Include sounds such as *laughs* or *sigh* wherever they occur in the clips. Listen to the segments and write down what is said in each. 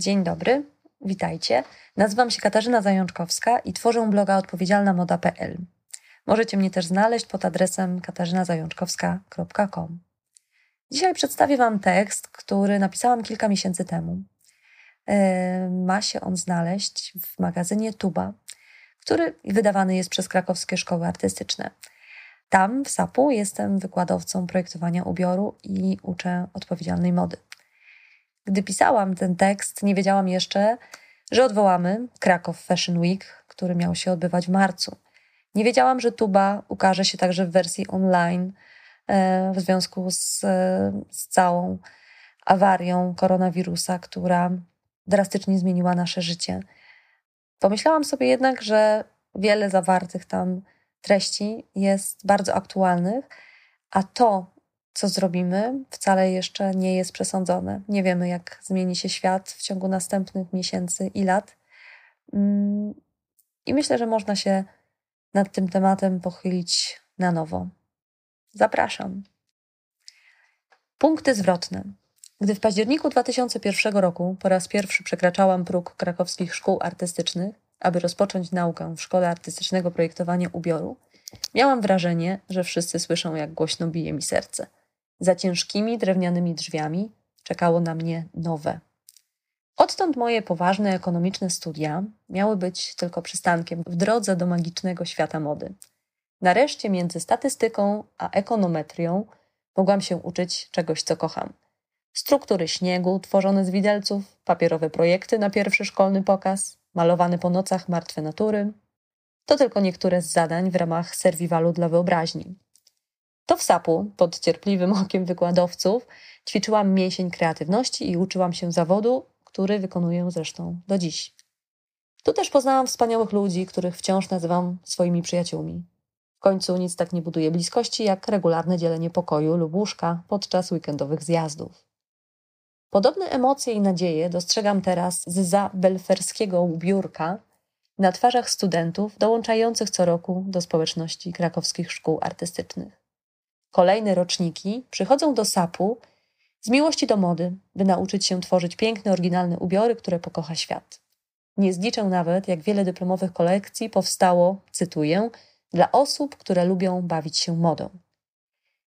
Dzień dobry, witajcie. Nazywam się Katarzyna Zajączkowska i tworzę bloga odpowiedzialnamoda.pl. Możecie mnie też znaleźć pod adresem katarzynazajączkowska.com. Dzisiaj przedstawię Wam tekst, który napisałam kilka miesięcy temu. E, ma się on znaleźć w magazynie Tuba, który wydawany jest przez krakowskie szkoły artystyczne. Tam w SAP-u jestem wykładowcą projektowania ubioru i uczę odpowiedzialnej mody. Gdy pisałam ten tekst, nie wiedziałam jeszcze, że odwołamy Krakow Fashion Week, który miał się odbywać w marcu. Nie wiedziałam, że tuba ukaże się także w wersji online e, w związku z, z całą awarią koronawirusa, która drastycznie zmieniła nasze życie. Pomyślałam sobie jednak, że wiele zawartych tam treści jest bardzo aktualnych, a to, co zrobimy, wcale jeszcze nie jest przesądzone. Nie wiemy, jak zmieni się świat w ciągu następnych miesięcy i lat. Mm, I myślę, że można się nad tym tematem pochylić na nowo. Zapraszam. Punkty zwrotne. Gdy w październiku 2001 roku po raz pierwszy przekraczałam próg krakowskich szkół artystycznych, aby rozpocząć naukę w Szkole Artystycznego Projektowania Ubioru, miałam wrażenie, że wszyscy słyszą, jak głośno bije mi serce. Za ciężkimi drewnianymi drzwiami czekało na mnie nowe. Odtąd moje poważne ekonomiczne studia miały być tylko przystankiem w drodze do magicznego świata mody. Nareszcie między statystyką a ekonometrią mogłam się uczyć czegoś, co kocham. Struktury śniegu tworzone z widelców, papierowe projekty na pierwszy szkolny pokaz, malowane po nocach martwe natury. To tylko niektóre z zadań w ramach serwiwalu dla wyobraźni. To w sapu, pod cierpliwym *laughs* okiem wykładowców, ćwiczyłam mięsień kreatywności i uczyłam się zawodu, który wykonuję zresztą do dziś. Tu też poznałam wspaniałych ludzi, których wciąż nazywam swoimi przyjaciółmi. W końcu nic tak nie buduje bliskości, jak regularne dzielenie pokoju lub łóżka podczas weekendowych zjazdów. Podobne emocje i nadzieje dostrzegam teraz z za belferskiego biurka na twarzach studentów dołączających co roku do społeczności krakowskich szkół artystycznych. Kolejne roczniki przychodzą do SAP-u z miłości do mody, by nauczyć się tworzyć piękne, oryginalne ubiory, które pokocha świat. Nie zliczę nawet, jak wiele dyplomowych kolekcji powstało, cytuję, dla osób, które lubią bawić się modą.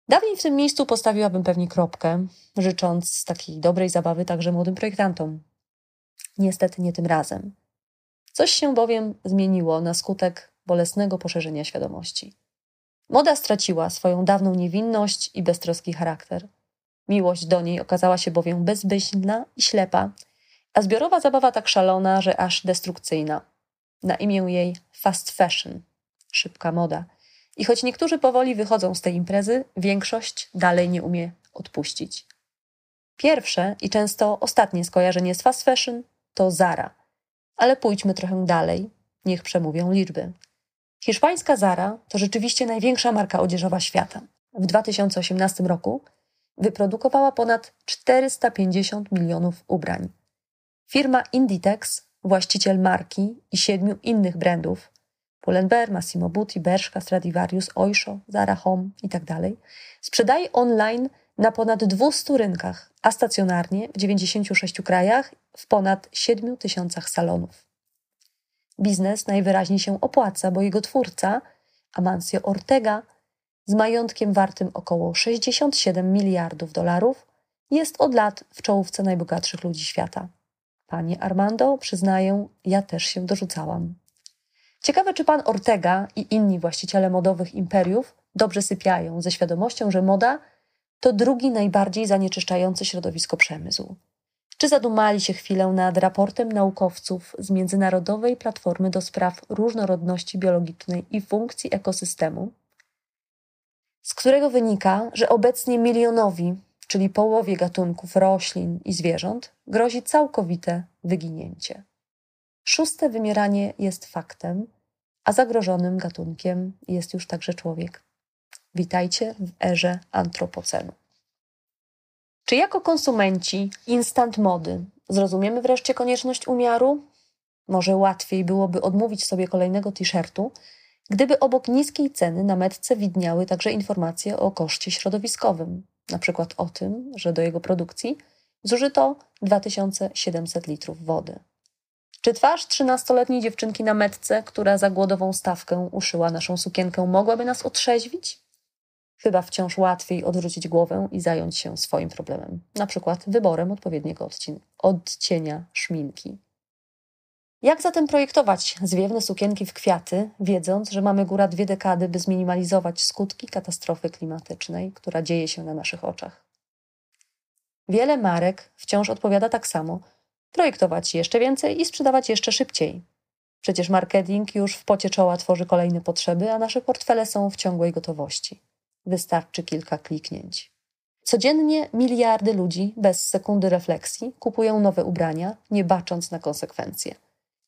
Dawniej w tym miejscu postawiłabym pewnie kropkę, życząc takiej dobrej zabawy także młodym projektantom. Niestety nie tym razem. Coś się bowiem zmieniło na skutek bolesnego poszerzenia świadomości. Moda straciła swoją dawną niewinność i beztroski charakter. Miłość do niej okazała się bowiem bezbyślna i ślepa, a zbiorowa zabawa tak szalona, że aż destrukcyjna. Na imię jej fast fashion, szybka moda. I choć niektórzy powoli wychodzą z tej imprezy, większość dalej nie umie odpuścić. Pierwsze i często ostatnie skojarzenie z fast fashion to Zara. Ale pójdźmy trochę dalej, niech przemówią liczby. Hiszpańska Zara to rzeczywiście największa marka odzieżowa świata. W 2018 roku wyprodukowała ponad 450 milionów ubrań. Firma Inditex, właściciel marki i siedmiu innych brandów Pull&Bear, Massimo Butti, Bershka, Stradivarius, Oysho, Zara Home itd. Tak sprzedaje online na ponad 200 rynkach, a stacjonarnie w 96 krajach w ponad 7 tysiącach salonów. Biznes najwyraźniej się opłaca, bo jego twórca, Amancio Ortega, z majątkiem wartym około 67 miliardów dolarów, jest od lat w czołówce najbogatszych ludzi świata. Panie Armando, przyznaję, ja też się dorzucałam. Ciekawe, czy pan Ortega i inni właściciele modowych imperiów dobrze sypiają ze świadomością, że moda to drugi najbardziej zanieczyszczający środowisko przemysł. Czy zadumali się chwilę nad raportem naukowców z Międzynarodowej Platformy do Spraw Różnorodności Biologicznej i Funkcji Ekosystemu, z którego wynika, że obecnie milionowi, czyli połowie gatunków roślin i zwierząt, grozi całkowite wyginięcie. Szóste wymieranie jest faktem, a zagrożonym gatunkiem jest już także człowiek. Witajcie w erze antropocenu. Czy jako konsumenci instant mody zrozumiemy wreszcie konieczność umiaru? Może łatwiej byłoby odmówić sobie kolejnego t-shirtu, gdyby obok niskiej ceny na metce widniały także informacje o koszcie środowiskowym, na przykład o tym, że do jego produkcji Zużyto 2700 litrów wody. Czy twarz trzynastoletniej dziewczynki na metce, która za głodową stawkę uszyła naszą sukienkę, mogłaby nas otrzeźwić? Chyba wciąż łatwiej odwrócić głowę i zająć się swoim problemem, na przykład wyborem odpowiedniego odcienia szminki. Jak zatem projektować zwiewne sukienki w kwiaty, wiedząc, że mamy góra dwie dekady, by zminimalizować skutki katastrofy klimatycznej, która dzieje się na naszych oczach? Wiele marek wciąż odpowiada tak samo: projektować jeszcze więcej i sprzedawać jeszcze szybciej. Przecież marketing już w pocie czoła tworzy kolejne potrzeby, a nasze portfele są w ciągłej gotowości. Wystarczy kilka kliknięć. Codziennie miliardy ludzi bez sekundy refleksji kupują nowe ubrania, nie bacząc na konsekwencje.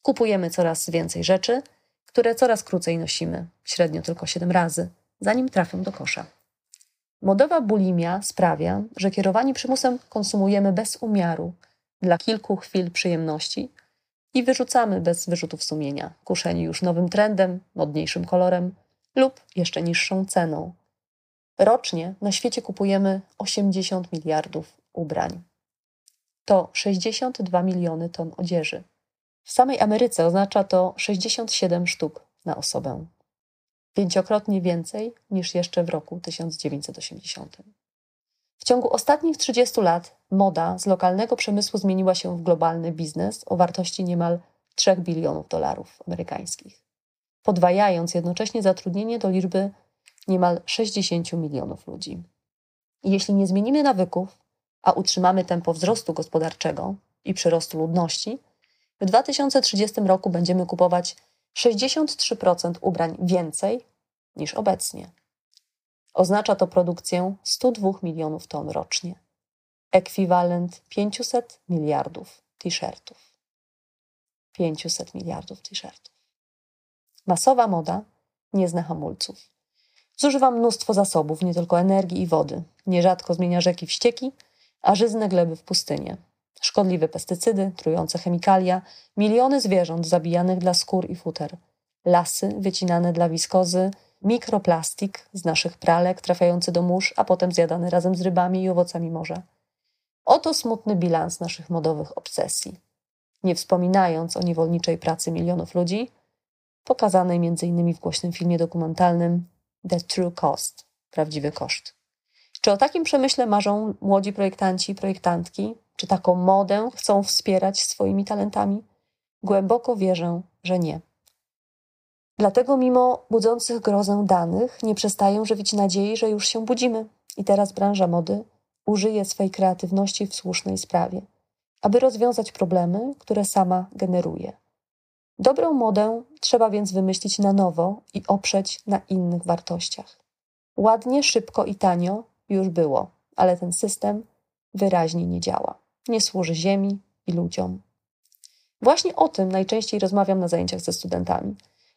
Kupujemy coraz więcej rzeczy, które coraz krócej nosimy, średnio tylko 7 razy, zanim trafią do kosza. Modowa bulimia sprawia, że kierowani przymusem konsumujemy bez umiaru dla kilku chwil przyjemności i wyrzucamy bez wyrzutów sumienia, kuszeni już nowym trendem, modniejszym kolorem lub jeszcze niższą ceną. Rocznie na świecie kupujemy 80 miliardów ubrań. To 62 miliony ton odzieży. W samej Ameryce oznacza to 67 sztuk na osobę. Pięciokrotnie więcej niż jeszcze w roku 1980. W ciągu ostatnich 30 lat moda z lokalnego przemysłu zmieniła się w globalny biznes o wartości niemal 3 bilionów dolarów amerykańskich, podwajając jednocześnie zatrudnienie do liczby niemal 60 milionów ludzi. Jeśli nie zmienimy nawyków, a utrzymamy tempo wzrostu gospodarczego i przyrostu ludności, w 2030 roku będziemy kupować 63% ubrań więcej niż obecnie. Oznacza to produkcję 102 milionów ton rocznie, ekwiwalent 500 miliardów t-shirtów. 500 miliardów t-shirtów. Masowa moda nie zna hamulców. Zużywa mnóstwo zasobów, nie tylko energii i wody. Nierzadko zmienia rzeki w ścieki, a żyzne gleby w pustynię szkodliwe pestycydy, trujące chemikalia, miliony zwierząt zabijanych dla skór i futer, lasy wycinane dla wiskozy, mikroplastik z naszych pralek trafiający do mórz, a potem zjadany razem z rybami i owocami morza. Oto smutny bilans naszych modowych obsesji. Nie wspominając o niewolniczej pracy milionów ludzi, pokazanej m.in. w głośnym filmie dokumentalnym The True Cost prawdziwy koszt. Czy o takim przemyśle marzą młodzi projektanci i projektantki, czy taką modę chcą wspierać swoimi talentami? Głęboko wierzę, że nie. Dlatego, mimo budzących grozę danych, nie przestają żywić nadziei, że już się budzimy i teraz branża mody użyje swej kreatywności w słusznej sprawie, aby rozwiązać problemy, które sama generuje. Dobrą modę trzeba więc wymyślić na nowo i oprzeć na innych wartościach. Ładnie, szybko i tanio już było, ale ten system wyraźnie nie działa nie służy Ziemi i ludziom. Właśnie o tym najczęściej rozmawiam na zajęciach ze studentami.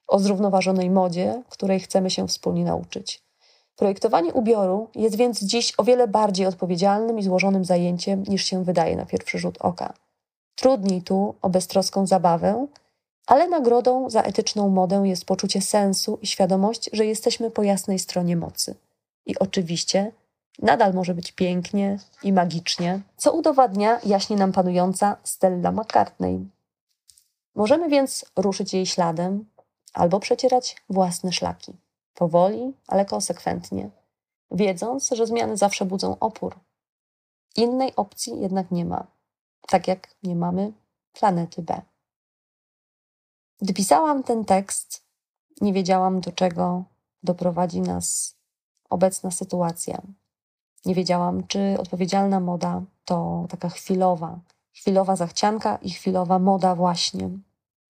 O zrównoważonej modzie, której chcemy się wspólnie nauczyć. Projektowanie ubioru jest więc dziś o wiele bardziej odpowiedzialnym i złożonym zajęciem niż się wydaje na pierwszy rzut oka. Trudniej tu o beztroską zabawę, ale nagrodą za etyczną modę jest poczucie sensu i świadomość, że jesteśmy po jasnej stronie mocy. I oczywiście Nadal może być pięknie i magicznie, co udowadnia jaśnie nam panująca Stella McCartney. Możemy więc ruszyć jej śladem albo przecierać własne szlaki. Powoli, ale konsekwentnie, wiedząc, że zmiany zawsze budzą opór. Innej opcji jednak nie ma, tak jak nie mamy planety B. Gdy pisałam ten tekst, nie wiedziałam, do czego doprowadzi nas obecna sytuacja. Nie wiedziałam, czy odpowiedzialna moda to taka chwilowa, chwilowa zachcianka i chwilowa moda właśnie.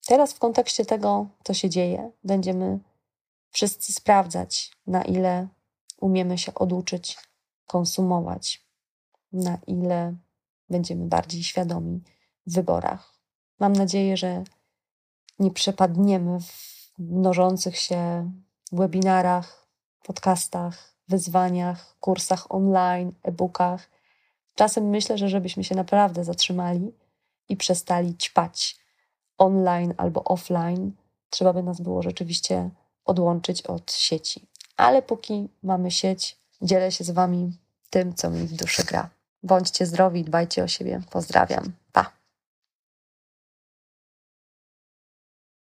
Teraz w kontekście tego, co się dzieje, będziemy wszyscy sprawdzać, na ile umiemy się oduczyć konsumować, na ile będziemy bardziej świadomi w wyborach. Mam nadzieję, że nie przepadniemy w mnożących się webinarach, podcastach, wyzwaniach, kursach online, e-bookach. Czasem myślę, że żebyśmy się naprawdę zatrzymali i przestali ćpać online albo offline, trzeba by nas było rzeczywiście odłączyć od sieci. Ale póki mamy sieć, dzielę się z Wami tym, co mi w duszy gra. Bądźcie zdrowi, dbajcie o siebie. Pozdrawiam. Pa.